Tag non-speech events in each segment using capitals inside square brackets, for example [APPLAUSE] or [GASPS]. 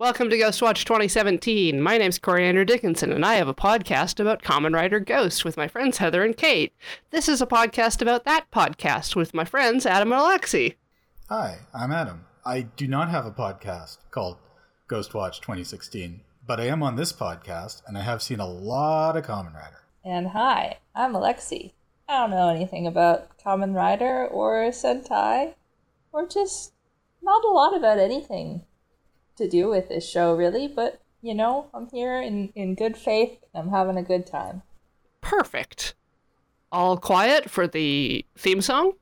Welcome to Ghostwatch 2017. My name's Coriander Dickinson, and I have a podcast about Kamen Rider Ghost with my friends Heather and Kate. This is a podcast about that podcast with my friends Adam and Alexi. Hi, I'm Adam. I do not have a podcast called Ghostwatch 2016, but I am on this podcast, and I have seen a lot of Kamen Rider. And hi, I'm Alexi. I don't know anything about Kamen Rider or Sentai, or just not a lot about anything to do with this show, really. But, you know, I'm here in, in good faith and I'm having a good time. Perfect. All quiet for the theme song?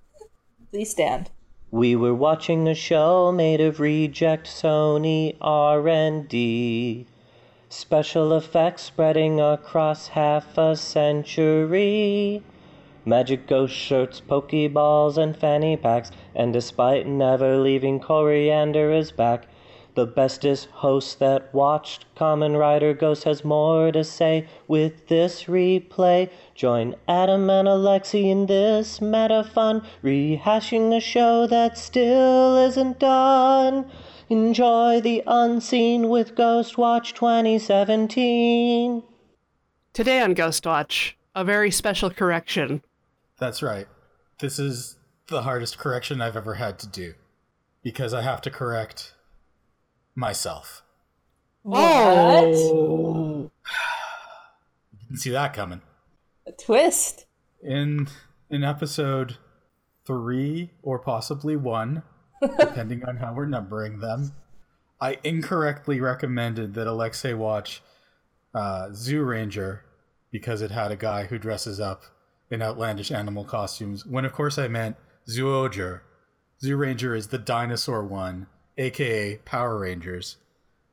[LAUGHS] Please stand. We were watching a show made of reject Sony R&D. Special effects spreading across half a century. Magic ghost shirts, pokeballs, and fanny packs. And despite never leaving, Coriander is back. The bestest host that watched Kamen Rider Ghost has more to say with this replay. Join Adam and Alexi in this meta fun, rehashing a show that still isn't done. Enjoy the unseen with Ghostwatch 2017. Today on Ghostwatch, a very special correction. That's right. This is the hardest correction I've ever had to do because I have to correct myself. Oh! [SIGHS] You didn't see that coming. A twist. In in episode three or possibly one, [LAUGHS] depending on how we're numbering them, I incorrectly recommended that Alexei watch uh, Zyuranger because it had a guy who dresses up in outlandish animal costumes. When of course I meant Zyuohger. Zoo Ranger is the dinosaur one, aka Power Rangers,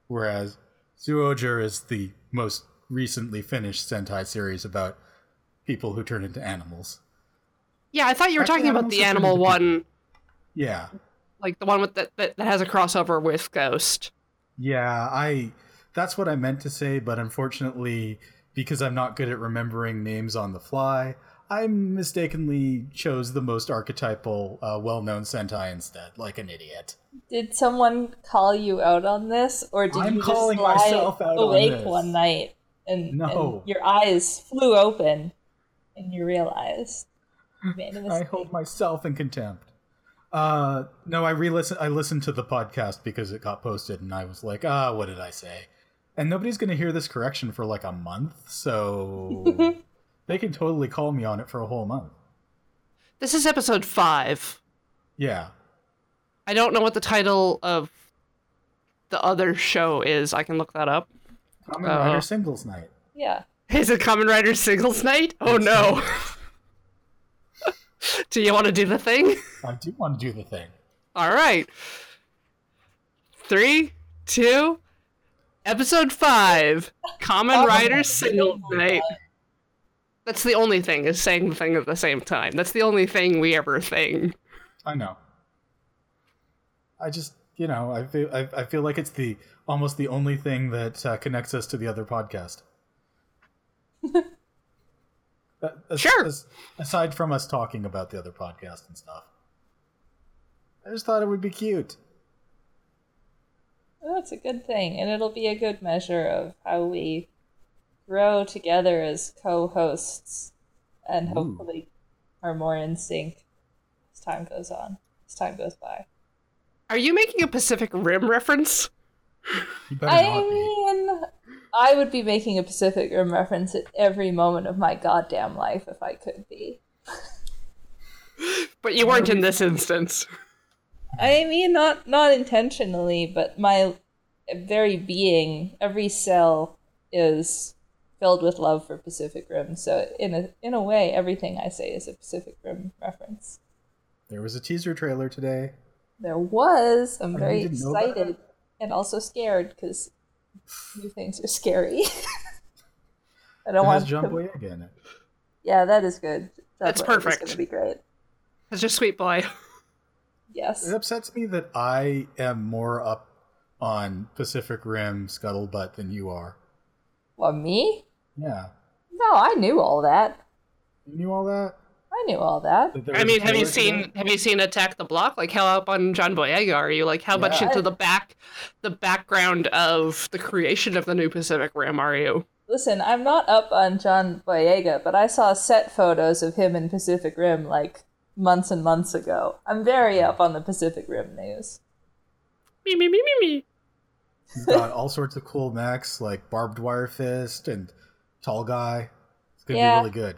whereas Zyuohger is the most recently finished Sentai series about people who turn into animals. Yeah, I thought you were Actually, talking about the animal good. one, Yeah, like the one with that, that, that has a crossover with Ghost. yeah, I that's what I meant to say, but unfortunately, because I'm not good at remembering names on the fly, I mistakenly chose the most archetypal, uh, well-known Sentai instead, like an idiot. Did someone call you out on this, or did I'm you just lie myself out on awake this. one night and, No. and your eyes flew open and you realized you made a I mistake? I hold myself in contempt. Uh, no, I re-listen. I listened to the podcast because it got posted, and I was like, ah, what did I say? And nobody's gonna hear this correction for like a month, so [LAUGHS] they can totally call me on it for a whole month. This is episode five. Yeah, I don't know what the title of the other show is. I can look that up. Kamen Uh-huh. Rider Singles Night. yeah. Is it Kamen Rider Singles Night? Oh no. [LAUGHS] do you want to do the thing? I do want to do the thing. All right. Three, two, episode five, Kamen Rider Singles Night. That's the only thing is saying the thing at the same time. That's the only thing we ever thing. I know. I just, you know, I feel, I, I feel like it's the almost the only thing that uh, connects us to the other podcast. [LAUGHS] Uh, as- Sure. as- aside from us talking about the other podcast and stuff, I just thought it would be cute. Well, That's a good thing, and it'll be a good measure of how we grow together as co-hosts, and hopefully are more in sync as time goes on, as time goes by. Are you making a Pacific Rim [LAUGHS] reference? I mean, I would be making a Pacific Rim reference at every moment of my goddamn life if I could be. [LAUGHS] But you weren't in this instance. I mean, not not intentionally, but my very being, every cell is filled with love for Pacific Rim. So in a in a way, everything I say is a Pacific Rim reference. There was a teaser trailer today. There was. I'm very didn't know about excited and also scared because new things are scary. [LAUGHS] I don't It has want John to. Boyega in it. Yeah, that is good. That's what- perfect. It's gonna be great. It's just sweet boy. [LAUGHS] Yes. It upsets me that I am more up on Pacific Rim Scuttlebutt than you are. Well, me? Yeah. No, I knew all that. You knew all that? I knew all that. That I mean, have you killers in seen have you seen Attack the Block? Like how up on John Boyega are you? Like how much into the back the background of the creation of the new Pacific Rim are you? Listen, I'm not up on John Boyega, but I saw set photos of him in Pacific Rim like months and months ago. I'm very up on the Pacific Rim news. Me me me me me. He's got all sorts of cool mechs like barbed wire fist and tall guy. It's gonna Yeah. be really good.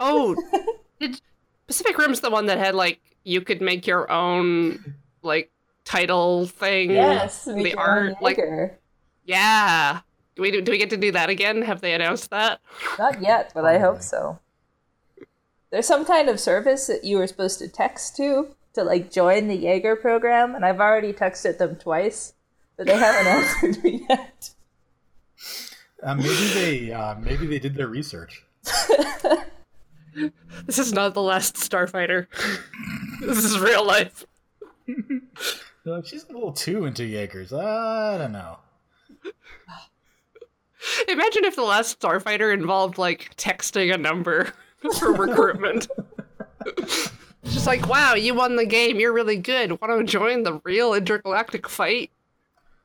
Oh, [LAUGHS] did Pacific Rim's the one that had like you could make your own like title thing? Yes, the make art, like yeah. Do we do, do we get to do that again? Have they announced that? Not yet, but I hope so. There's some kind of service that you were supposed to text to to like join the Jaeger program, and I've already texted them twice, but they haven't [LAUGHS] answered me yet. Uh, maybe they uh, maybe they did their research. This is not the last Starfighter. this is real life. She's a little too into Jaegers. I don't know. Imagine if the last Starfighter involved like texting a number [LAUGHS] for recruitment. [LAUGHS] Just like, wow, you won the game. You're really good. Want to join the real intergalactic fight?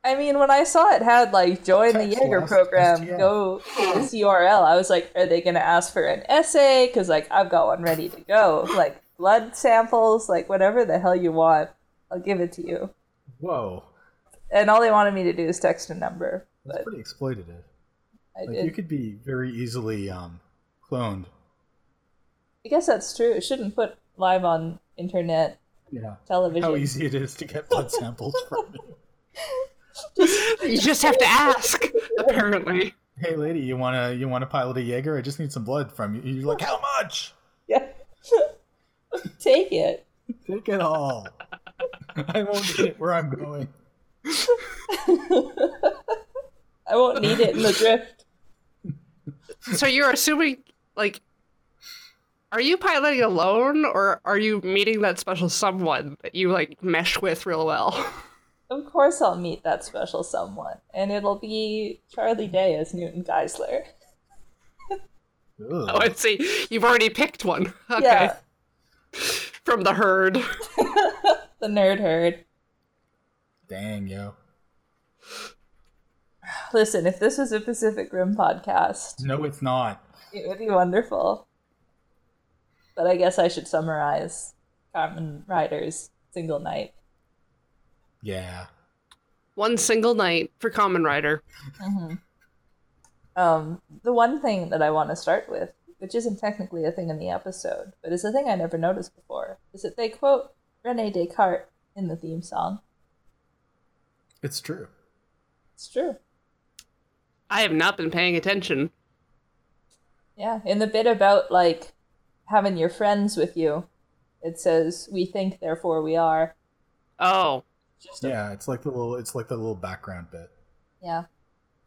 I mean, when I saw it had like join the Jaeger program, STL. go to this URL, I was like, are they going to ask for an essay? Because like I've got one ready to go, like blood samples, like whatever the hell you want, I'll give it to you. Whoa, And all they wanted me to do is text a number, that's pretty exploitative. I Like did. you could be very easily um, cloned. I guess that's true. It shouldn't put live on internet Yeah. television. How easy it is to get blood samples from you. [LAUGHS] You just have to ask, apparently. Hey, lady, you wanna you wanna pilot a Jaeger? I just need some blood from you. You're like, how much? Yeah. [LAUGHS] Take it. Take it all. I won't get it where I'm going. [LAUGHS] I won't need it in the drift. So you're assuming, like, are you piloting alone, or are you meeting that special someone that you, like, mesh with real well? [LAUGHS] Of course, I'll meet that special someone, and it'll be Charlie Day as Newton Geiszler. Ugh. Oh, I see. You've already picked one. Okay. Yeah, From the herd. [LAUGHS] the nerd herd. Dang, yo. Listen, if this was a Pacific Rim podcast, No, it's not. it would be wonderful. But I guess I should summarize Kamen Rider's single night. Yeah. One single night for Kamen Rider. Um, the one thing that I want to start with, which isn't technically a thing in the episode, but is a thing I never noticed before, is that they quote Rene Descartes in the theme song. It's true. It's true. I have not been paying attention. Yeah, in the bit about like having your friends with you, it says we think therefore we are. Oh. Just a- Yeah, it's like the little it's like the little background bit. yeah.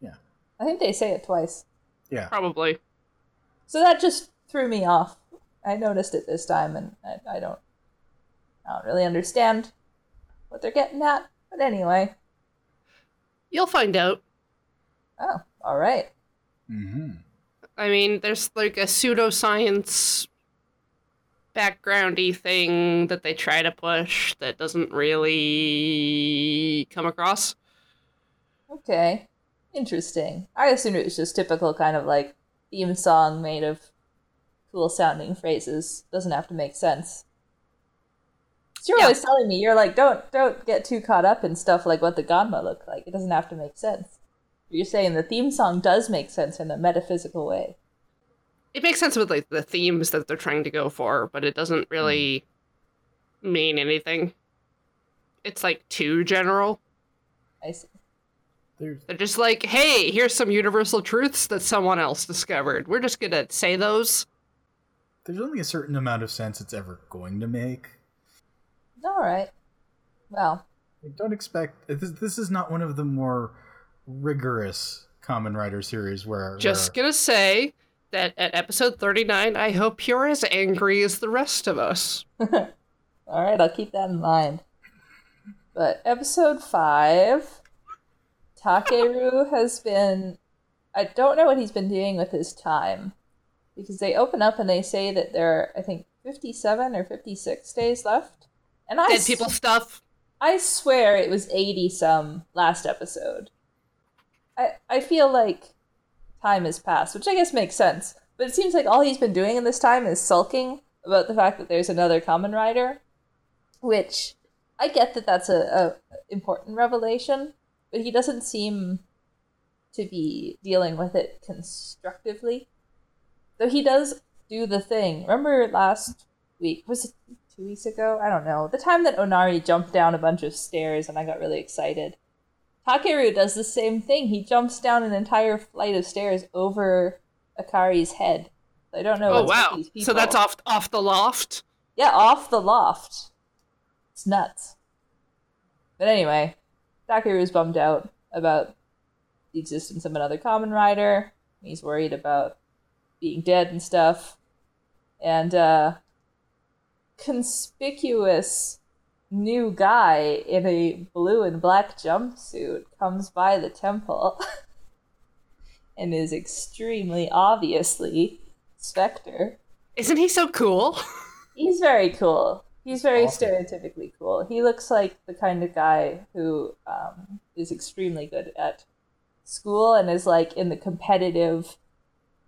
Yeah. I think they say it twice. Yeah. Probably. So that just threw me off. I noticed it this time, and I, I don't, I don't really understand what they're getting at. But anyway, You'll find out. oh, all right. Mm-hmm. I mean, there's like a pseudoscience backgroundy thing that they try to push that doesn't really come across. Okay. Interesting. I assumed it was just typical kind of like theme song made of cool sounding phrases. Doesn't have to make sense. So you're Yeah. always telling me you're like, don't don't get too caught up in stuff like what the Ganma look like. It doesn't have to make sense. You're saying the theme song does make sense in a metaphysical way. It makes sense with like the themes that they're trying to go for, but it doesn't hmm. really mean anything. It's like too general. I see. There's They're just like, hey, here's some universal truths that someone else discovered. We're just gonna say those. there's only a certain amount of sense it's ever going to make. All right. Well, Like, don't expect uh, this. This is not one of the more rigorous Kamen Rider series where Just where- gonna say that at episode 39, I hope you're as angry as the rest of us. [LAUGHS] all right, I'll keep that in mind. But episode five, Takeru [LAUGHS] has been. I don't know what he's been doing with his time. Because they open up and they say that there are, I think, 57 or 56 days left. And I Dead people stuff. I swear it was 80 some last episode. I I feel like time has passed, which I guess makes sense. But it seems like all he's been doing in this time is sulking about the fact that there's another Kamen Rider, which I get that that's a, a important revelation, but he doesn't seem to be dealing with it constructively. Though he does do the thing. Remember last week? Was it two weeks ago? I don't know. The time that Onari jumped down a bunch of stairs and I got really excited. Takeru does the same thing. He jumps down an entire flight of stairs over Akari's head. I don't know. Oh wow! So that's off off the loft. Yeah, off the loft. It's nuts. But anyway, Takeru's bummed out about the existence of another Kamen Rider. He's worried about being dead and stuff. And uh conspicuous new guy in a blue and black jumpsuit comes by the temple [LAUGHS] and is extremely obviously Spectre. Isn't he so cool? He's very cool. He's very Awesome. stereotypically cool. He looks like the kind of guy who um, is extremely good at school and is like in the competitive,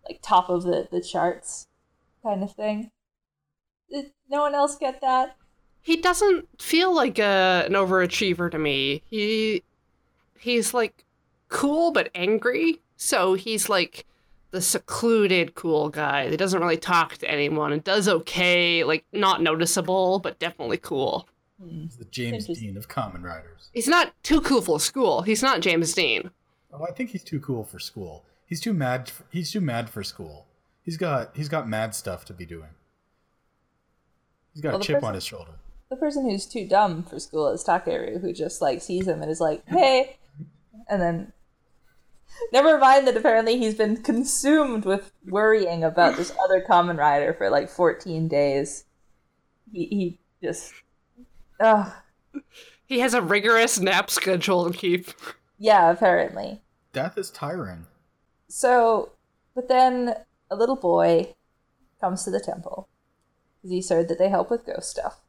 like top of the, the charts kind of thing. Did no one else get that? He doesn't feel like a, an overachiever to me. He he's like cool but angry. So he's like the secluded cool guy that doesn't really talk to anyone and does okay, like not noticeable but definitely cool. He's the James Dean of Kamen Riders. He's not too cool for school. He's not James Dean. Oh, I think he's too cool for school. He's too mad. He's too mad for school. He's got he's got mad stuff to be doing. He's got Well, a chip person- on his shoulder. The person who's too dumb for school is Takeru, who just like sees him and is like, "Hey," and then never mind that apparently he's been consumed with worrying about this [LAUGHS] other Kamen Rider for like 14 days. He he just, ugh, He has a rigorous nap schedule to keep. yeah, apparently. Death is tiring. So, but then a little boy comes to the temple because he's heard that they help with ghost stuff.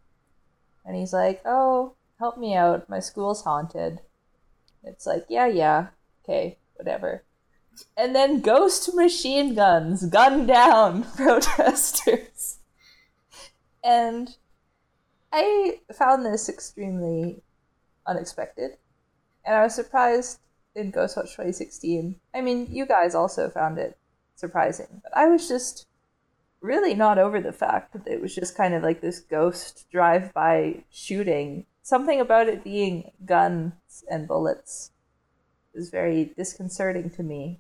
And he's like, Oh, help me out. My school's haunted. It's like, Yeah, yeah. Okay, whatever. And then ghost machine guns gun down [LAUGHS] protesters. And I found this extremely unexpected. And I was surprised in Ghostwatch 2016. I mean, you guys also found it surprising, but I was just really not over the fact that it was just kind of like this ghost drive-by shooting. Something about it being guns and bullets is very disconcerting to me.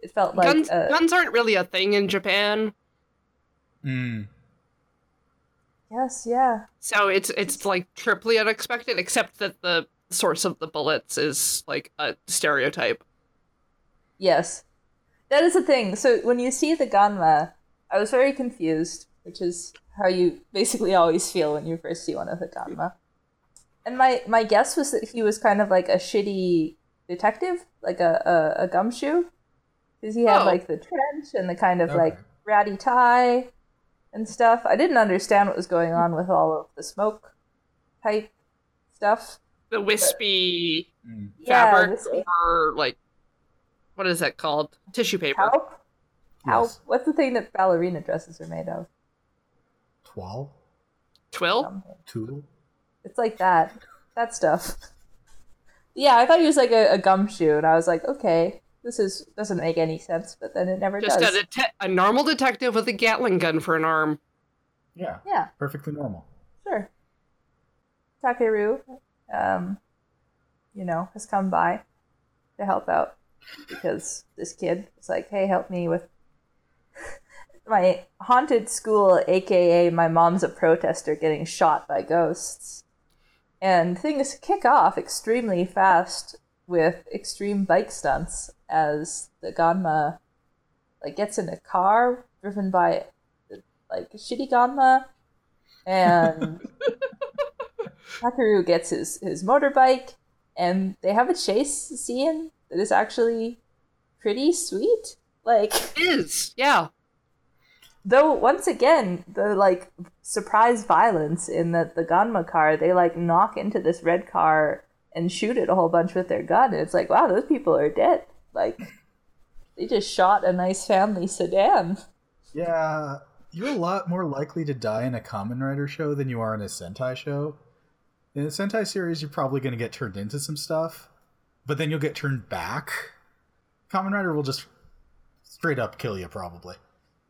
It felt like guns, a, guns aren't really a thing in Japan, Mm. yes, yeah, so it's it's like triply unexpected. Except that the source of the bullets is like a stereotype. Yes. That is the thing. So when you see the Ganma, I was very confused, which is how you basically always feel when you first see one of the Ganma. And my, my guess was that he was kind of like a shitty detective, like a, a, a gumshoe. Because he had Oh. like the trench and the kind of Okay. like ratty tie and stuff. I didn't understand what was going on with all of the smoke type stuff. The wispy Mm. Yeah, fabric or like what is that called? Tissue paper. Taupe? Taupe? Yes. What's the thing that ballerina dresses are made of? Twal? Twill. Something. Toodle? It's like that. That stuff. [LAUGHS] Yeah, I thought he was like a, a gumshoe, and I was like, okay, this is doesn't make any sense, but then it never Just a, does. dete- a normal detective with a Gatling gun for an arm. Yeah. Yeah, Perfectly normal. sure. Takeru, um, you know, has come by to help out because this kid was like, hey, help me with my haunted school, aka my mom's a protester getting shot by ghosts. And things kick off extremely fast with extreme bike stunts as the Ganma like gets in a car driven by like shitty Ganma and [LAUGHS] Takeru gets his, his motorbike and they have a chase scene that is actually pretty sweet. Like [LAUGHS] Is yeah. Though once again, the like surprise violence in the the Ganma car, they like knock into this red car and shoot it a whole bunch with their gun. And it's like, wow, those people are dead. Like they just shot a nice family sedan. Yeah, you're a lot more likely to die in a Kamen Rider show than you are in a Sentai show. In a Sentai series, you're probably going to get turned into some stuff, but then you'll get turned back. Kamen Rider will just straight up kill you, probably.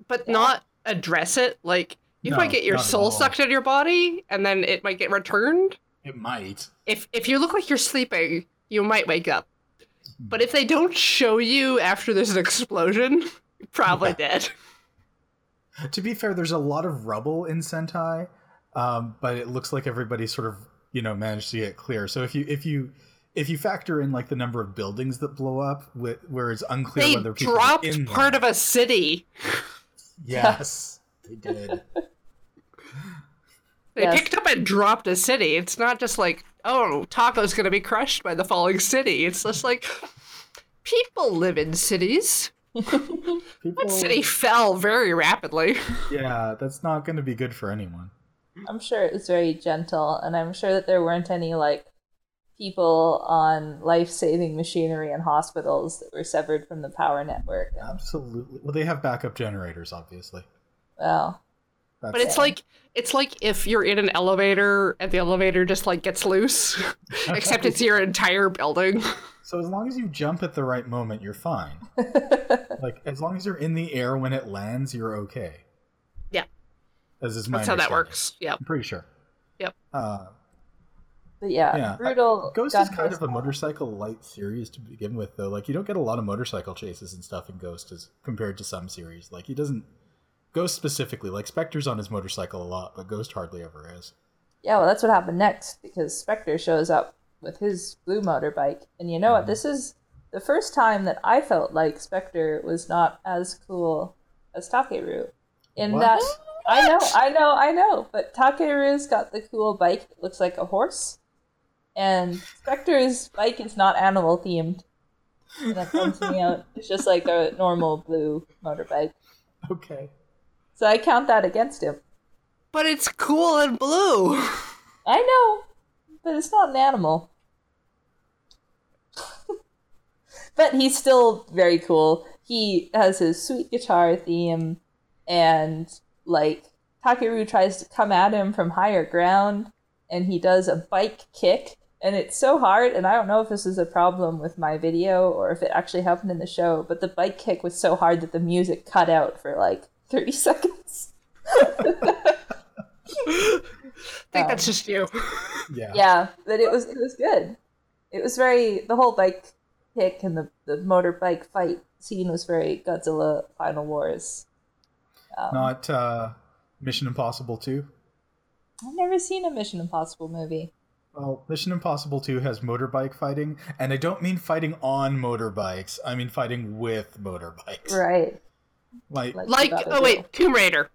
but not address it. Like you No, might get your soul sucked out of your body, and then it might get returned. It might. If if you look like you're sleeping, you might wake up. But if they don't show you after there's an explosion, [LAUGHS] you're probably dead. [LAUGHS] To be fair, there's a lot of rubble in Sentai, um, but it looks like everybody sort of you know managed to get clear. So if you if you if you factor in like the number of buildings that blow up, wh- where it's unclear They whether people are dropped in part them. of a city. yes, [LAUGHS] they did. They Yes. picked up and dropped a city. It's not just like, oh, Taco's gonna be crushed by the falling city. It's just like people live in cities. [LAUGHS] People, That city fell very rapidly. yeah, that's not going to be good for anyone. I'm sure it was very gentle, and I'm sure that there weren't any like people on life saving machinery in hospitals that were severed from the power network. Absolutely. Well, they have backup generators, obviously. Well, That's, But it's like it's like if you're in an elevator and the elevator just like gets loose, [LAUGHS] except it's your entire building. so as long as you jump at the right moment, you're fine. [LAUGHS] like as long as you're in the air when it lands, you're okay. Yeah. As is my That's how that works. Yep. I'm pretty sure. Yep. Uh, but yeah, Yeah, I- brutal. Ghost gun is kind of a motorcycle light series to begin with, though. Like you don't get a lot of motorcycle chases and stuff in Ghost as compared to some series. Like he doesn't. Ghost specifically, like Spectre's on his motorcycle a lot, but Ghost hardly ever is. Yeah, well, that's what happened next because Spectre shows up with his blue motorbike, and you know what? Mm-hmm. This is the first time that I felt like Spectre was not as cool as Takeru. In What? that, I know, I know, I know, but Takeru's got the cool bike that looks like a horse, and Spectre's bike is not animal themed. And that bums me out. It's just like a normal blue motorbike. Okay. So I count that against him. But it's cool and blue. [LAUGHS] I know, but it's not an animal. [LAUGHS] but he's still very cool. He has his sweet guitar theme, and like Takeru tries to come at him from higher ground, and he does a bike kick, and it's so hard. And I don't know if this is a problem with my video or if it actually happened in the show, but the bike kick was so hard that the music cut out for like 30 [LAUGHS] seconds. I think Um, that's just you. Yeah. yeah but it was it was good it was very the whole bike kick and the, the motorbike fight scene was very godzilla final wars um, Not uh, Mission Impossible 2. i've never seen a mission impossible movie Well, Mission Impossible 2 has motorbike fighting, and I don't mean fighting on motorbikes. I mean fighting with motorbikes. right Like, Like- Like, oh wait, Tomb Raider.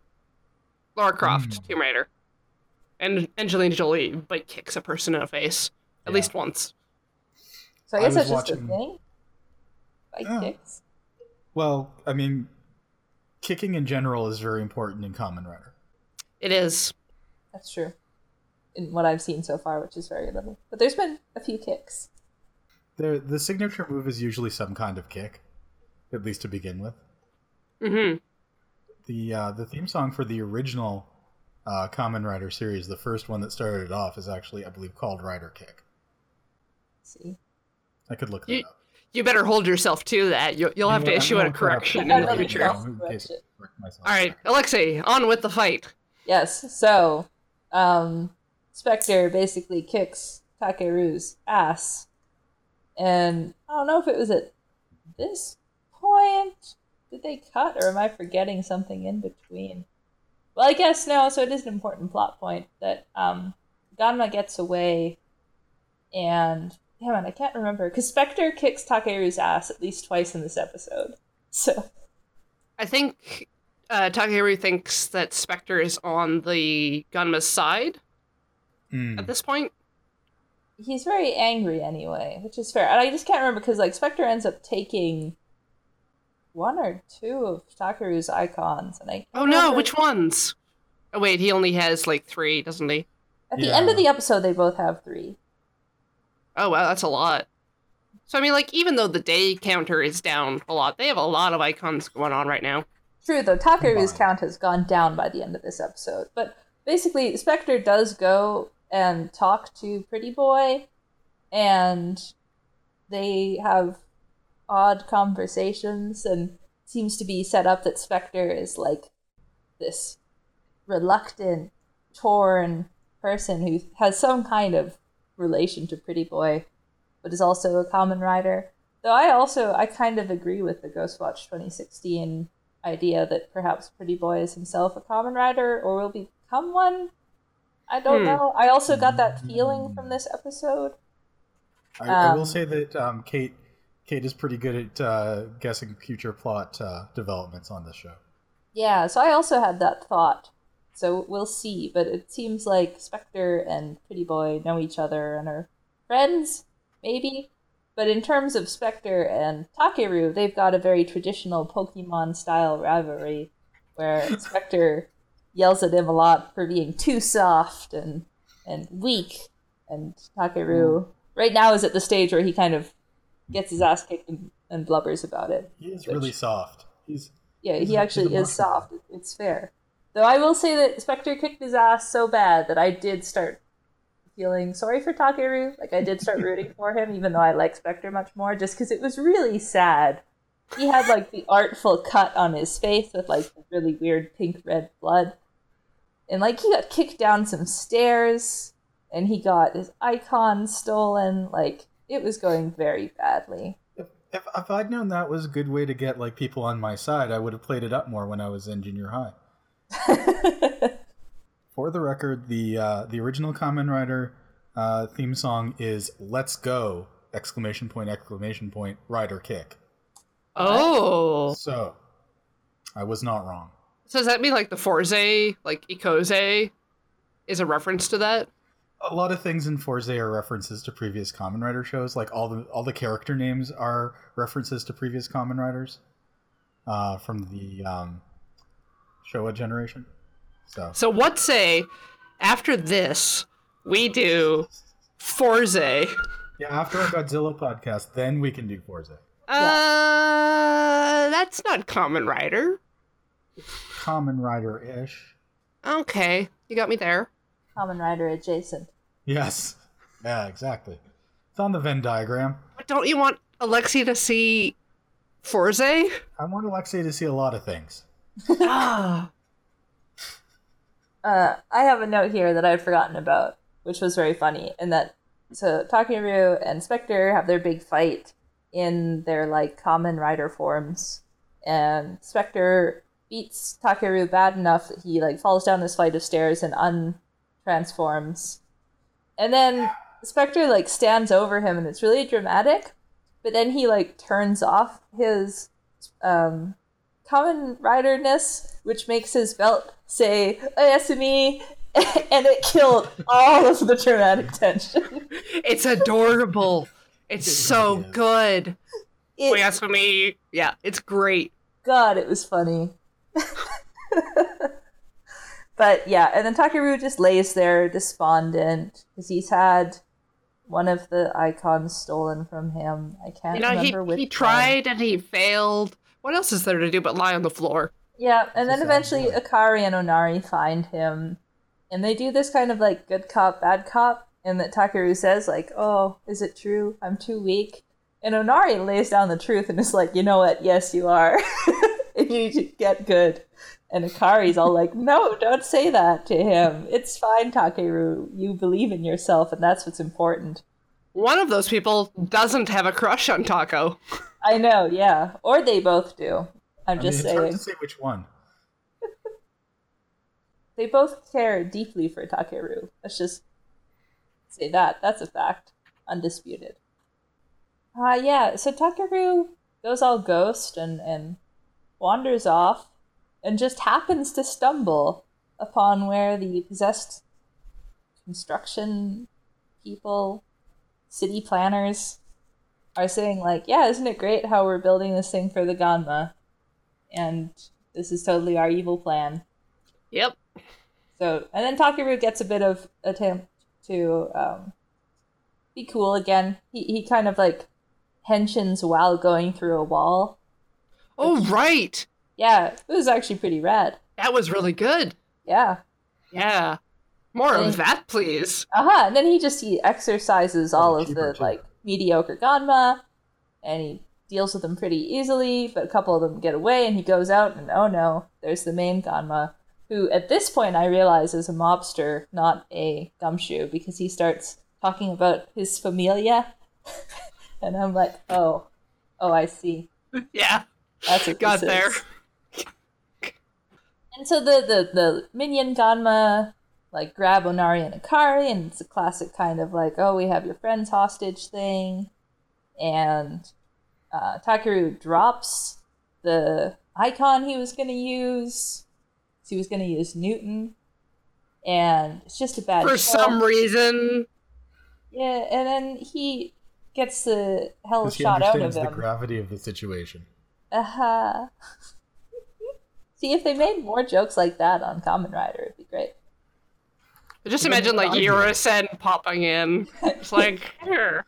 Lara Croft, Mm. Tomb Raider. And Angelina Jolie bike kicks a person in the face at Yeah. least once. so i I guess was that's just a thing bike Yeah. kicks well, I mean, kicking in general is very important in Kamen Rider. It is. that's true in what i've seen so far which is very little but there's been a few kicks The the signature move is usually some kind of kick, at least to begin with. hmm The uh, the theme song for the original uh, Kamen Rider series, the first one that started it off, is actually, I believe, called Rider Kick. Let's see I could look that You- up. You better hold yourself to that. You'll, you'll You have know to issue a look that up correction right in the future. Yeah. in case I correct myself. All right, Alexei, on with the fight. Yes, so um Spectre basically kicks Takeru's ass. And I don't know if it was at this point. Did they cut or am I forgetting something in between? Well, I guess no, so it is an important plot point that um Ganma gets away and damn it, I can't remember because Spectre kicks Takeru's ass at least twice in this episode. [LAUGHS] So I think uh, Takeru thinks that Spectre is on the Ganma's side Mm. at this point. he's very angry anyway, which is fair. And I just can't remember because like Spectre ends up taking one or two of Takeru's icons, and I can't Oh no, which ones? Oh wait, he only has like three, doesn't he? At the end of the episode, they both have three. Oh wow, that's a lot. So I mean, like, even though the day counter is down a lot, they have a lot of icons going on right now. True, though, Takeru's Combined. count has gone down by the end of this episode. But basically, Spectre does go and talk to Pretty Boy, and they have odd conversations, and seems to be set up that Spectre is like this reluctant, torn person who has some kind of relation to Pretty Boy, but is also a Kamen Rider. Though I also I kind of agree with the Ghostwatch 2016 idea that perhaps Pretty Boy is himself a Kamen Rider or will become one. I don't Hmm. know. I also got that feeling from this episode. I, I will Um, say that um, Kate Kate is pretty good at uh, guessing future plot uh, developments on this show. Yeah, so I also had that thought. So we'll see, but it seems like Spectre and Pretty Boy know each other and are friends, maybe. But in terms of Spectre and Takeru, they've got a very traditional Pokemon style rivalry where Spectre yells at him a lot for being too soft and and weak, and Takeru hmm. right now is at the stage where he kind of gets his ass kicked and, and blubbers about it. He is Which- really soft. He's Yeah, He's he a- actually is soft. It's fair. Though I will say that Spectre kicked his ass so bad that I did start feeling sorry for Takeru. Like I did start [LAUGHS] rooting for him, even though I like Spectre much more, just because it was really sad. He had like the artful cut on his face with like really weird pink red blood, and like he got kicked down some stairs, and he got his icon stolen. Like it was going very badly. if, if if I'd known that was a good way to get like people on my side, I would have played it up more when I was in junior high. [LAUGHS] For the record, the uh, the original Kamen Rider uh, theme song is "Let's Go!" exclamation point exclamation point Rider kick. Oh, So, I was not wrong. So does that mean like the Fourze, like Ikoze, is a reference to that? A lot of things in Fourze are references to previous Kamen Rider shows. Like all the all the character names are references to previous Kamen Riders uh, from the um, Showa generation. So So what say after this we do Fourze? yeah, after our Godzilla podcast, then we can do Fourze. Uh, that's not Kamen Rider. [LAUGHS] Kamen Rider ish. Okay, you got me there. Kamen Rider adjacent. Yes. Yeah, exactly. It's on the Venn diagram. But don't you want Alexi to see Fourze? I want Alexei to see a lot of things. ah, [LAUGHS] Uh, I have a note here that I'd forgotten about, which was very funny, and that so Takeru and Spectre have their big fight in their like Kamen Rider forms, and Spectre beats Takeru bad enough that he like falls down this flight of stairs and untransforms, and then Spectre like stands over him, and it's really dramatic, but then he like turns off his um Kamen Riderness, which makes his belt say "Oyasumi," [LAUGHS] and it killed all of the dramatic tension. it's adorable. It's so good. It, Wait, as for me, yeah, it's great. God, it was funny. [LAUGHS] but yeah, and then Takeru just lays there despondent because he's had one of the icons stolen from him. I can't You know, he, remember which he one. tried and he failed. What else is there to do but lie on the floor? Yeah, and then eventually boy. Akari and Onari find him, and they do this kind of like good cop, bad cop, and that Takeru says like, "Oh, is it true? I'm too weak." And Onari lays down the truth and is like, "You know what? Yes, you are. [LAUGHS] [LAUGHS] and you need to get good." And Akari's all like, "No, don't say that to him. It's fine, Takeru. You believe in yourself, and that's what's important." One of those people doesn't have a crush on Taco. I know, yeah, or they both do. I'm I just mean, it's hard saying. to say which one. [LAUGHS] They both care deeply for Takeru. Let's just say that. That's a fact. Undisputed. Uh, yeah, so Takeru goes all ghost and, and wanders off and just happens to stumble upon where the possessed construction people, city planners, are saying, like, yeah, isn't it great how we're building this thing for the Ganma? and this is totally our evil plan. Yep. So, and then Takeru gets a bit of attempt to um, be cool again. He he kind of like henshins while going through a wall. Oh, [LAUGHS] right. Yeah, it was actually pretty rad. That was really good. Yeah. Yeah. More Thank- of that, please. Uh huh. And then he just he exercises all of the too. like mediocre Ganma, and he deals with them pretty easily. But a couple of them get away, and he goes out, and oh no, there's the main Ganma, who at this point I realize is a mobster, not a gumshoe, because he starts talking about his familia, [LAUGHS] and I'm like, oh, oh, I see. [LAUGHS] Yeah. That's what Got this there. is. And so the, the, the minion Ganma like grab Onari and Akari, and it's a classic kind of like, oh, we have your friends hostage thing. And uh, Takeru drops the icon he was going to use. He was going to use Newton. And it's just a bad For show. some reason. Yeah, and then he gets the hell shot out of understands the gravity of the situation. Uh-huh. [LAUGHS] See, if they made more jokes like that on Kamen Rider, it'd be great. Just imagine like I do. Popping in. It's [LAUGHS] like, here.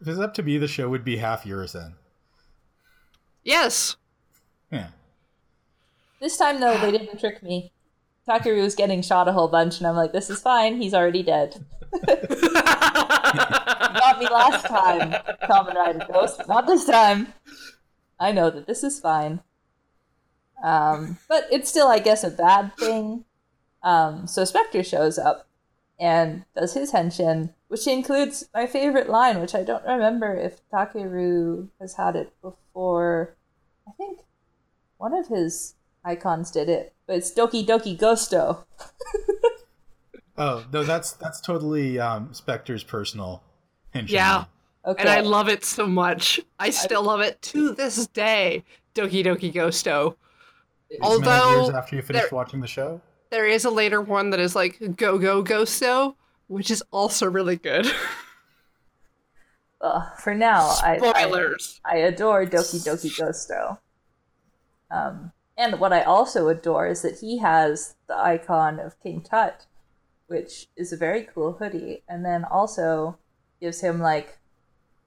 If it's up to me, the show would be half Yurusen. Yes. Yeah. This time, though, they didn't trick me. Takeru was getting shot a whole bunch, and I'm like, this is fine. He's already dead. [LAUGHS] Got me last time, Kamen Rider Ghost. Not this time. I know that this is fine. Um, but it's still, I guess, a bad thing. Um, so Spectre shows up and does his henshin, which includes my favorite line, which I don't remember if Takeru has had it before. I think one of his icons did it, but it's Doki Doki Ghosto. [LAUGHS] Oh no, that's that's totally um, Spectre's personal. henshin. Yeah. Okay. And I love it so much. I still love it to this day. Doki Doki Ghosto. Although years after you finished watching the show. there is a later one that is like Go Go Ghosto, which is also really good. Ugh, for now, I, I Spoilers. I adore Doki Doki Ghosto. Um, and what I also adore is that he has the icon of King Tut, which is a very cool hoodie, and then also gives him like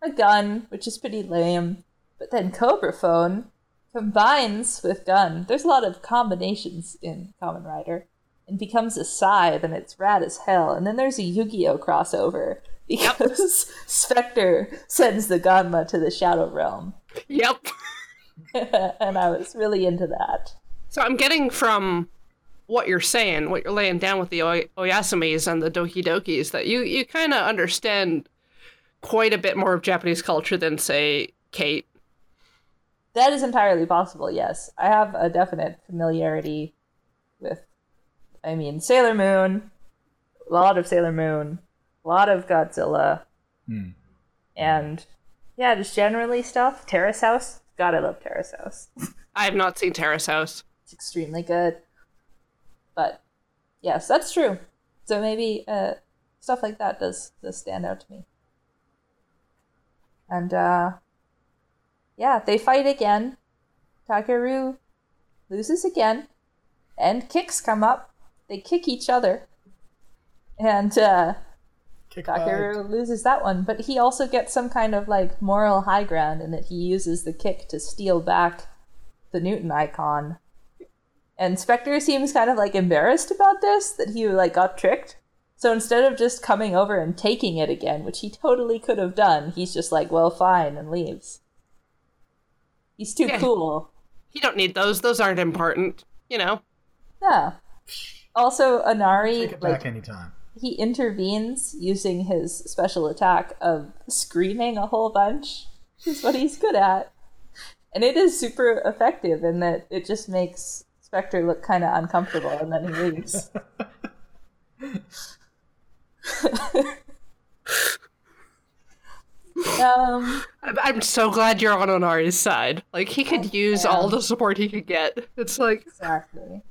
a gun, which is pretty lame. But then Cobra Phone combines with gun. There's a lot of combinations in Kamen Rider, and becomes a scythe, and it's rad as hell. And then there's a Yu-Gi-Oh crossover [LAUGHS] because Spectre sends the Ganma to the Shadow Realm, Yep. [LAUGHS] and I was really into that. So I'm getting from what you're saying, what you're laying down with the Oy- Oyasumis and the Doki Dokis, that you, you kind of understand quite a bit more of Japanese culture than, say, Kate. That is entirely possible. Yes, I have a definite familiarity with. I mean, Sailor Moon, a lot of Sailor Moon, a lot of Godzilla, Hmm. and yeah, just generally stuff. Terrace House, God, I love Terrace House. [LAUGHS] I have not seen Terrace House. it's extremely good. But yes, that's true. So maybe uh, stuff like that does does stand out to me. And uh, yeah, they fight again. Takeru loses again, and kicks come up. They kick each other, and uh, Kick back. Takeru loses that one. But he also gets some kind of like moral high ground in that he uses the kick to steal back the Newton icon. And Spectre seems kind of like embarrassed about this, that he like got tricked. So instead of just coming over and taking it again, which he totally could have done, he's just like, well, fine, and leaves. He's too Yeah. cool. You don't need those. Those aren't important. You know? Yeah. Also, Onari, Take it like, back anytime. he intervenes using his special attack of screaming a whole bunch, which is what he's good at. And it is super effective in that it just makes Spectre look kind of uncomfortable and then he leaves. [LAUGHS] um, I'm, so glad you're on Onari's side. Like, he could use all the support he could get. It's like, exactly.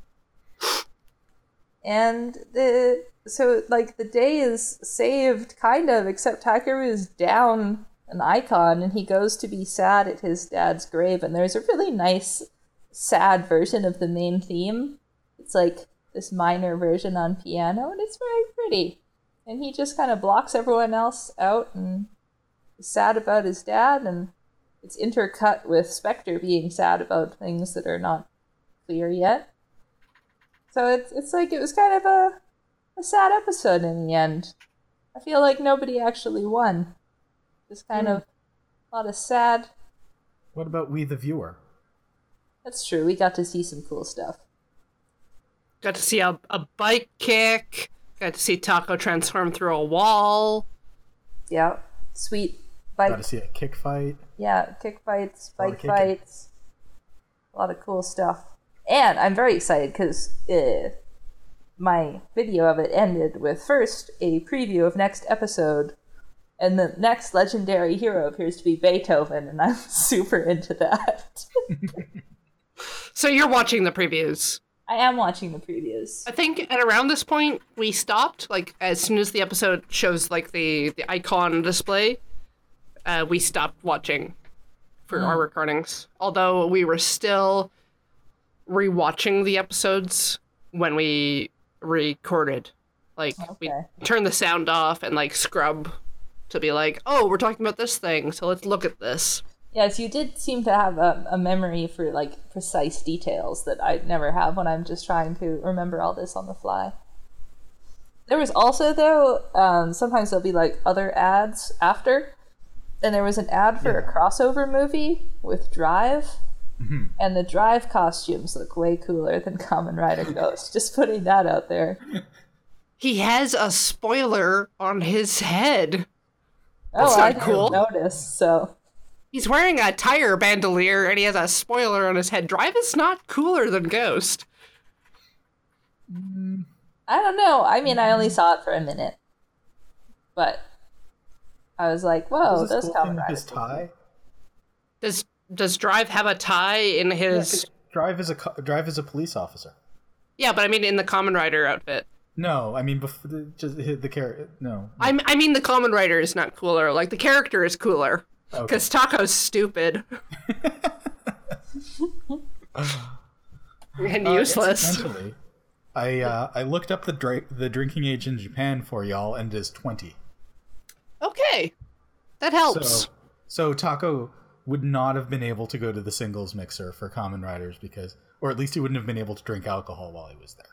And the so like the day is saved kind of, except Takeru is down an icon and he goes to be sad at his dad's grave and there's a really nice sad version of the main theme. It's like this minor version on piano, and it's very pretty. And he just kind of blocks everyone else out and is sad about his dad, and it's intercut with Spectre being sad about things that are not clear yet. So it's it's like it was kind of a a sad episode in the end. I feel like nobody actually won. Just kind hmm. of a lot of sad. What about we, the viewer? That's true. We got to see some cool stuff. Got to see a, a bike kick. Got to see Taco transform through a wall. Yeah, sweet bike. Got bike. to see a kick fight. Yeah, kick fights, bike kicking. fights, a lot of cool stuff. And I'm very excited because uh, my video of it ended with first a preview of next episode, and the next legendary hero appears to be Beethoven, and I'm [LAUGHS] super into that. [LAUGHS] So you're watching the previews. I am watching the previews. I think at around this point we stopped. Like as soon as the episode shows like the the icon display, uh, we stopped watching for our recordings. Although we were still rewatching the episodes when we recorded. Like we Okay. turn the sound off and like scrub to be like, oh, we're talking about this thing, so let's look at this. Yes, you did seem to have a, a memory for like precise details that I never have when I'm just trying to remember all this on the fly. There was also though, um, sometimes there'll be like other ads after, and there was an ad for a crossover movie with Drive, and the Drive costumes look way cooler than Kamen Rider [LAUGHS] Ghost. just putting that out there. He has a spoiler on his head. oh, not I didn't cool. notice. So He's wearing a tire bandolier and he has a spoiler on his head. Drive is not cooler than Ghost. I don't know. I mean, I only saw it for a minute, but I was like, "Whoa, Was this those cool Kamen Rider his tie? Does does Drive have a tie in his? Drive is a co- drive is a police officer. Yeah, but I mean in the Kamen Rider outfit. No, I mean before the, just the character. No, I I mean the Kamen Rider is not cooler. Like the character is cooler okay. because Taco's stupid [LAUGHS] and Uh, useless. incidentally, I uh, I looked up the dra- the drinking age in Japan for y'all, and it is twenty. Okay, that helps. So so Taco would not have been able to go to the singles mixer for Kamen Riders because, or at least he wouldn't have been able to drink alcohol while he was there.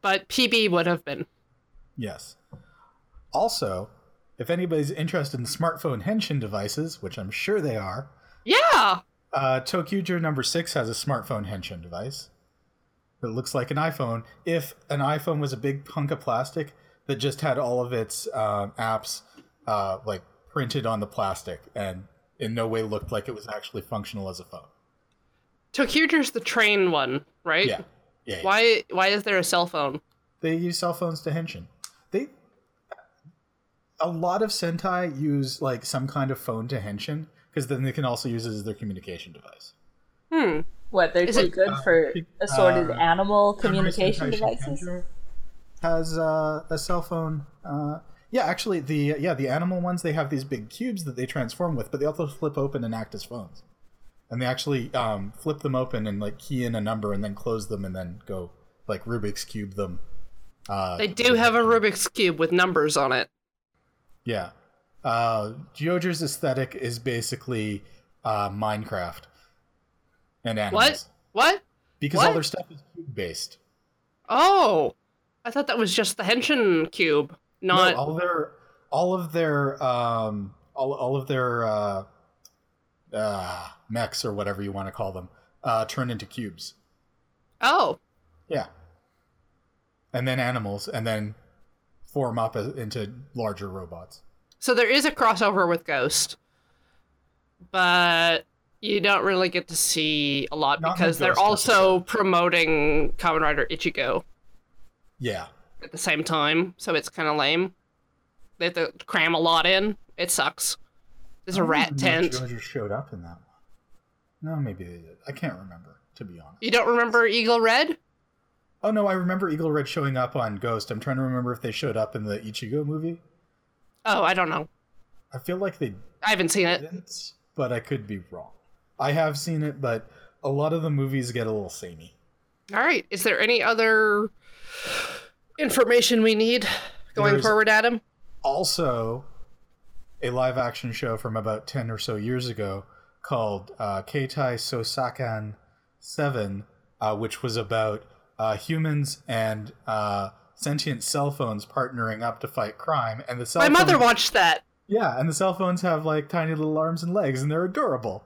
But PB would have been. Yes. Also, if anybody's interested in smartphone henshin devices, which I'm sure they are, Yeah. uh, ToQger number six has a smartphone henshin device that looks like an iPhone. If an iPhone was a big hunk of plastic that just had all of its um, apps uh, like printed on the plastic and in no way looked like it was actually functional as a phone. ToQger's the train one, right? Yeah. Yeah. yeah. Why why is there a cell phone? They use cell phones to henshin. They a lot of Sentai use like some kind of phone to henshin because then they can also use it as their communication device. Hmm. What they're Is too it- good for assorted uh, animal communication devices? Shinkenger has uh, a cell phone. Uh, yeah, actually, the yeah the animal ones they have these big cubes that they transform with, but they also flip open and act as phones. And they actually um, flip them open and like key in a number and then close them and then go like Rubik's cube them. Uh, They do have a Rubik's cube with numbers on it. Yeah. Uh, Zyuohger's aesthetic is basically uh, Minecraft and animals. What? What? Because all their stuff is cube based. Oh, I thought that was just the Henshin cube, not. no, all their all of their um all, all of their uh, uh, mechs or whatever you want to call them uh, turn into cubes. Oh, Yeah. And then animals, and then form up as, into larger robots. so there is a crossover with Ghost, but you don't really get to see a lot Not because they're also promoting Kamen Rider Ichigo Yeah. at the same time, so it's kind of lame. They have to cram a lot in. It sucks. There's a rat even know if tent. Zyuohger showed up in that one. No, maybe they did. I can't remember, to be honest. You don't remember Eagle Red? Oh no, I remember Eagle Red showing up on Ghost. I'm trying to remember if they showed up in the Ichigo movie. Oh, I don't know. I feel like they I haven't seen it. but I could be wrong. I have seen it, but a lot of the movies get a little samey. All right. Is there any other information we need going There's- forward, Adam? Also, a live action show from about 10 or so years ago called uh, Keitai Sosakan 7, uh, which was about uh, humans and uh, sentient cell phones partnering up to fight crime. And the cell My mother watched that. Yeah, and the cell phones have like tiny little arms and legs, and they're adorable.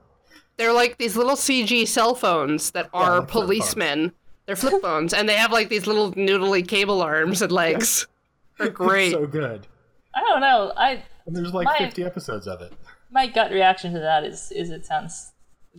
They're like these little CG cell phones that Yeah, are like flip policemen. They're flip phones, and they have like these little noodly cable arms and legs. [LAUGHS] They're great. so good. I don't know. I And there's like My- 50 episodes of it. my gut reaction to that is is it sounds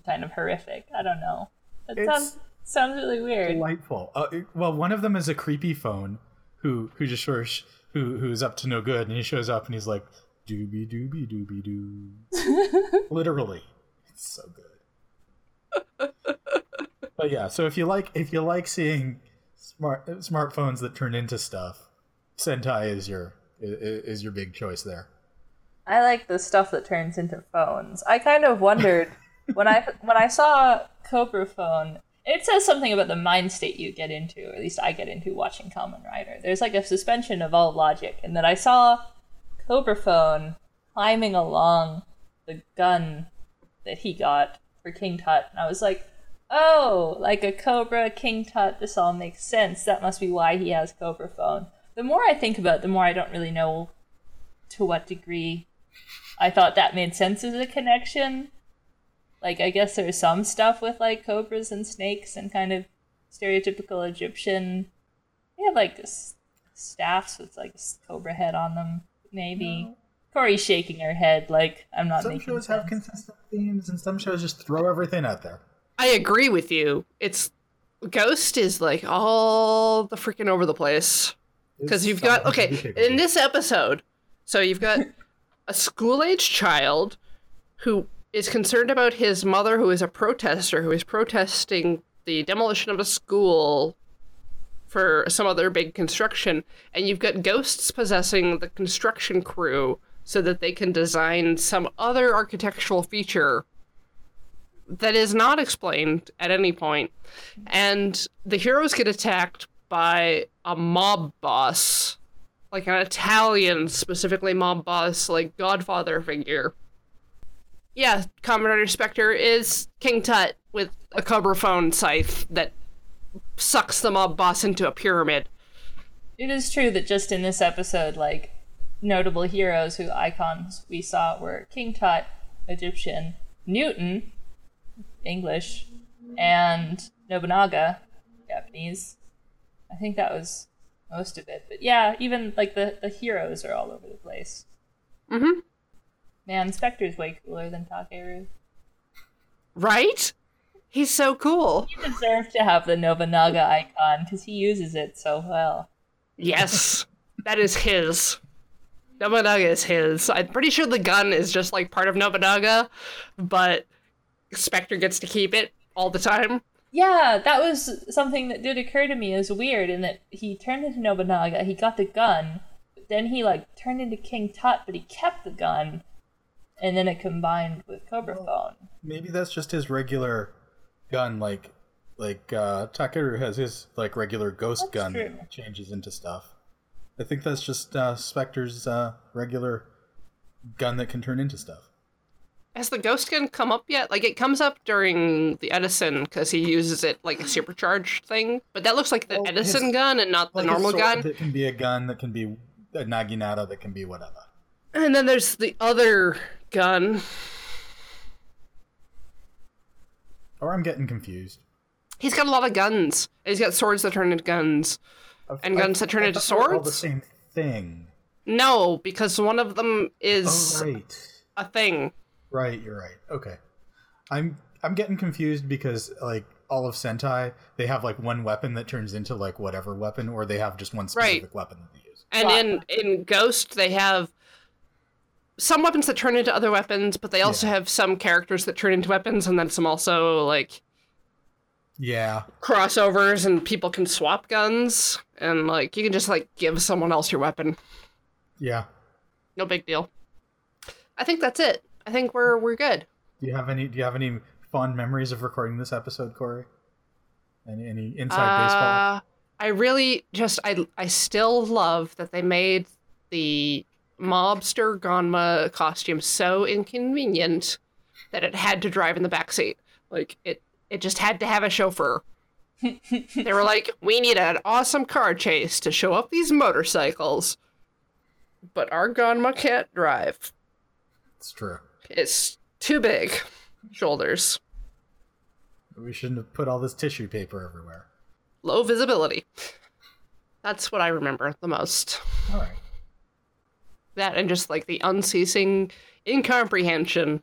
kind of horrific. I don't know. It It's sounds sounds really weird. Delightful. Uh, well, one of them is a creepy phone who who just sort of who who's up to no good, and he shows up and he's like doobie doobie doobie doo. [LAUGHS] Literally, it's so good. [LAUGHS] but yeah, so if you like if you like seeing smart smartphones that turn into stuff, Sentai is your i- i- is your big choice there. I like the stuff that turns into phones. I kind of wondered [LAUGHS] when I when I saw Cobra Phone. It says something about the mind state you get into, or at least I get into watching Kamen Rider. There's like a suspension of all logic, and that I saw Cobra Phone climbing along the gun that he got for King Tut, and I was like, "Oh, like a Cobra King Tut. This all makes sense. That must be why he has Cobra Phone." The more I think about it, the more I don't really know to what degree I thought that made sense as a connection. Like, I guess there's some stuff with like cobras and snakes and kind of stereotypical Egyptian. They have like s- staffs with like s- cobra head on them, maybe. Corey's shaking her head like I'm not Some making shows sense. have consistent themes, and some shows just throw everything out there. I agree with you. It's Ghost is like all the freaking over the place. because you've got okay in this episode so you've got a school-age child who is concerned about his mother who is a protester who is protesting the demolition of a school for some other big construction and you've got ghosts possessing the construction crew so that they can design some other architectural feature that is not explained at any point. And the heroes get attacked by a mob boss like an italian specifically mob boss like godfather figure yeah Kamen Rider spectre is king tut with a cobra phone scythe that sucks the mob boss into a pyramid It is true that just in this episode, like notable heroes who icons we saw were King Tut, Egyptian, Newton, English, and Nobunaga, Japanese. I think that was most of it. But yeah, even like the, the heroes are all over the place. Mhm. Man, Spectre's way cooler than Takeru. right? He's so cool. He deserves to have the Nobunaga icon because he uses it so well. yes. That is his. Nobunaga is his. I'm pretty sure the gun is just like part of nobunaga but spectre gets to keep it all the time. Yeah, that was something that did occur to me as weird in that he turned into Nobunaga, he got the gun, then he like turned into King Tut, but he kept the gun, and then it combined with Cobra Phone. Maybe that's just his regular gun, like like uh Takeru has his like regular ghost That's gun true. that changes into stuff. I think that's just uh Spectre's uh regular gun that can turn into stuff. Has the ghost gun come up yet? Like it comes up during the Edison because he uses it like a supercharged thing, but that looks like the Well, Edison his- gun and not the Like a normal sword gun. It can be a gun, that can be a naginata, that can be whatever. And then there's the other gun. Or I'm getting confused. He's got a lot of guns. He's got swords that turn into guns. And guns that turn I into swords. all the same thing. No, because one of them is Oh right. a thing. Right, you're right. Okay. I'm I'm getting confused because like all of Sentai, they have like one weapon that turns into like whatever weapon, or they have just one specific Right. weapon that they use. And Wow. in in Ghost, they have some weapons that turn into other weapons, but they also Yeah. have some characters that turn into weapons, and then some also like Yeah. crossovers, and people can swap guns, and like you can just like give someone else your weapon. Yeah. No big deal. I think that's it. I think we're we're good. Do you have any do you have any fond memories of recording this episode, Corey? Any any inside baseball? Uh, I really just I I still love that they made the mobster Ganma costume so inconvenient that it had to drive in the back seat. Like it it just had to have a chauffeur. [LAUGHS] they were like, we need an awesome car chase to show up these motorcycles. But our Ganma can't drive. It's true. It's too big. Shoulders. We shouldn't have put all this tissue paper everywhere. Low visibility. That's what I remember the most. All right. That and just like the unceasing incomprehension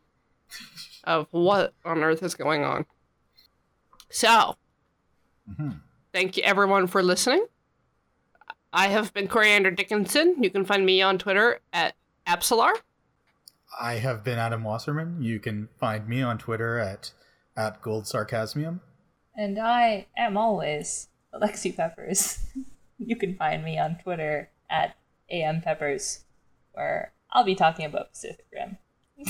of what on earth is going on. So, Mhm. thank you everyone for listening. I have been Coriander Dickinson. You can find me on Twitter at Absolar. I have been Adam Wasserman. You can find me on Twitter at at Gold Sarcasmium. And I am always Alexi Peppers. [LAUGHS] you can find me on Twitter at AM Peppers, where I'll be talking about Pacific Rim. [LAUGHS]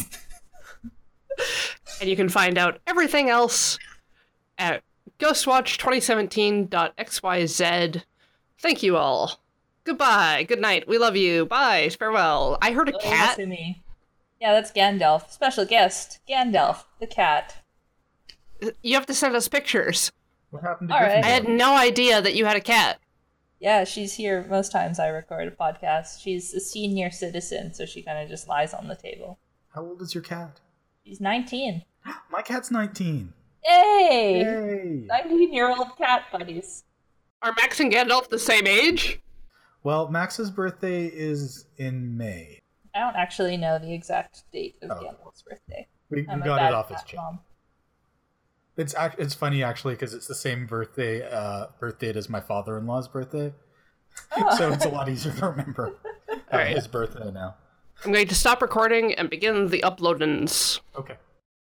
And you can find out everything else at ghostwatch2017.xyz. Thank you all. Goodbye. Good night. We love you. Bye. Farewell. I heard a Oh, cat. to me. Yeah, that's Gandalf. Special guest, Gandalf, the cat. You have to send us pictures. What happened to All right. I had no idea that you had a cat. Yeah, she's here most times I record a podcast. She's a senior citizen, so she kind of just lies on the table. How old is your cat? She's 19. [GASPS] My cat's 19. Yay! Yay! 19 year old cat buddies. Are Max and Gandalf the same age? Well, Max's birthday is in May. I don't actually know the exact date of Oh. Gandalf's birthday. We, we got it off his cat chat. mom. It's ac- it's funny actually because it's the same birthday uh, birth date as my father-in-law's birthday, [LAUGHS] so it's a lot easier to remember uh, his birthday now. I'm going to stop recording and begin the uploadings. Okay.